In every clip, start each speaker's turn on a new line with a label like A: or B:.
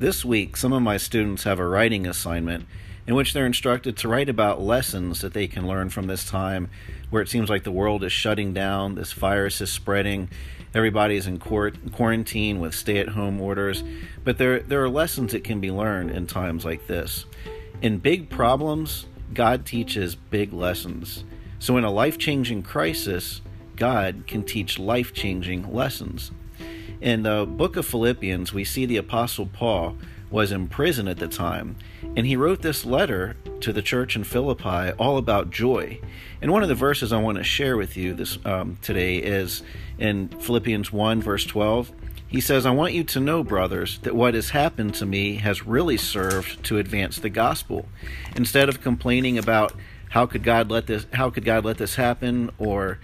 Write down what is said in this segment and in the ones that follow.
A: This week, some of my students have a writing assignment in which they're instructed to write about lessons that they can learn from this time where it seems like the world is shutting down, this virus is spreading, everybody's in quarantine with stay at home orders. But there, there are lessons that can be learned in times like this. In big problems, God teaches big lessons. So in a life changing crisis, God can teach life changing lessons. In the book of Philippians, we see the Apostle Paul was in prison at the time, and he wrote this letter to the church in Philippi all about joy. And one of the verses I want to share with you this um, today is in Philippians 1, verse 12. He says, I want you to know, brothers, that what has happened to me has really served to advance the gospel. Instead of complaining about how could God let this how could God let this happen or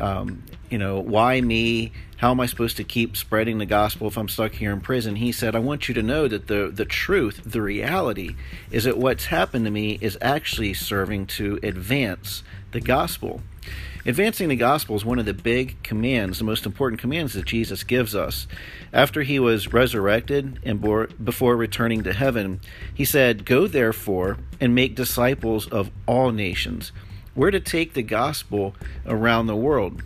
A: um, you know, why me? How am I supposed to keep spreading the gospel if I'm stuck here in prison? He said, I want you to know that the, the truth, the reality, is that what's happened to me is actually serving to advance the gospel. Advancing the gospel is one of the big commands, the most important commands that Jesus gives us. After he was resurrected and before returning to heaven, he said, Go therefore and make disciples of all nations we're to take the gospel around the world.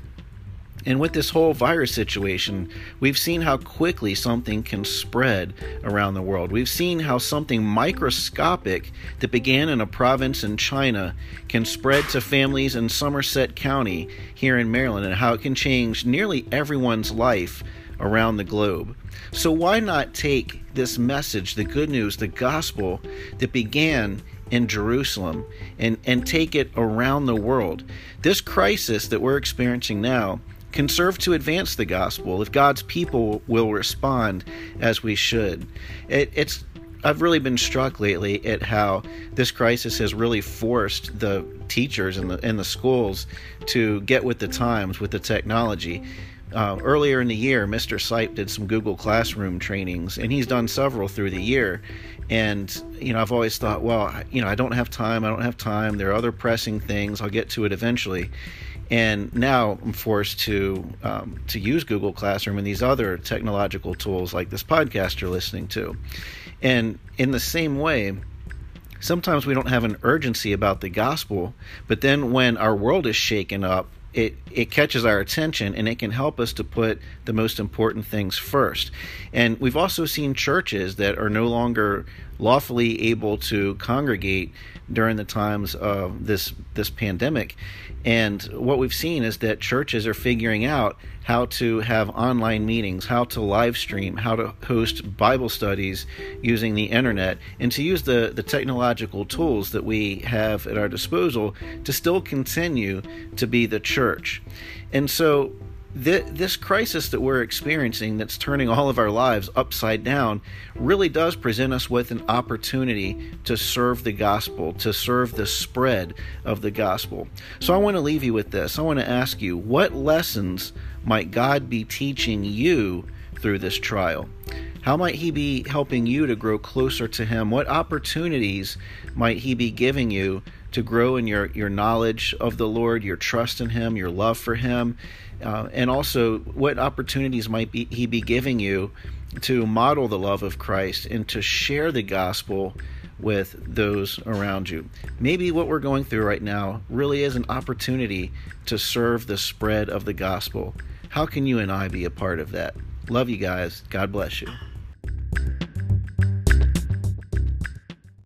A: And with this whole virus situation, we've seen how quickly something can spread around the world. We've seen how something microscopic that began in a province in China can spread to families in Somerset County here in Maryland, and how it can change nearly everyone's life around the globe. So, why not take this message, the good news, the gospel that began in Jerusalem and, and take it around the world. This crisis that we're experiencing now can serve to advance the gospel if God's people will respond as we should. It, it's I've really been struck lately at how this crisis has really forced the teachers and the and the schools to get with the times with the technology. Uh, earlier in the year, Mr. Sipe did some Google Classroom trainings, and he's done several through the year. And, you know, I've always thought, well, you know, I don't have time. I don't have time. There are other pressing things. I'll get to it eventually. And now I'm forced to um, to use Google Classroom and these other technological tools like this podcast you're listening to. And in the same way, sometimes we don't have an urgency about the gospel, but then when our world is shaken up, it it catches our attention and it can help us to put the most important things first. And we've also seen churches that are no longer lawfully able to congregate during the times of this this pandemic. And what we've seen is that churches are figuring out how to have online meetings, how to live stream, how to host Bible studies using the internet, and to use the, the technological tools that we have at our disposal to still continue to be the church. And so this crisis that we're experiencing that's turning all of our lives upside down really does present us with an opportunity to serve the gospel, to serve the spread of the gospel. So I want to leave you with this. I want to ask you, what lessons might God be teaching you through this trial? How might He be helping you to grow closer to Him? What opportunities might He be giving you to grow in your, your knowledge of the Lord, your trust in Him, your love for Him, uh, and also what opportunities might be, He be giving you to model the love of Christ and to share the gospel with those around you. Maybe what we're going through right now really is an opportunity to serve the spread of the gospel. How can you and I be a part of that? Love you guys. God bless you.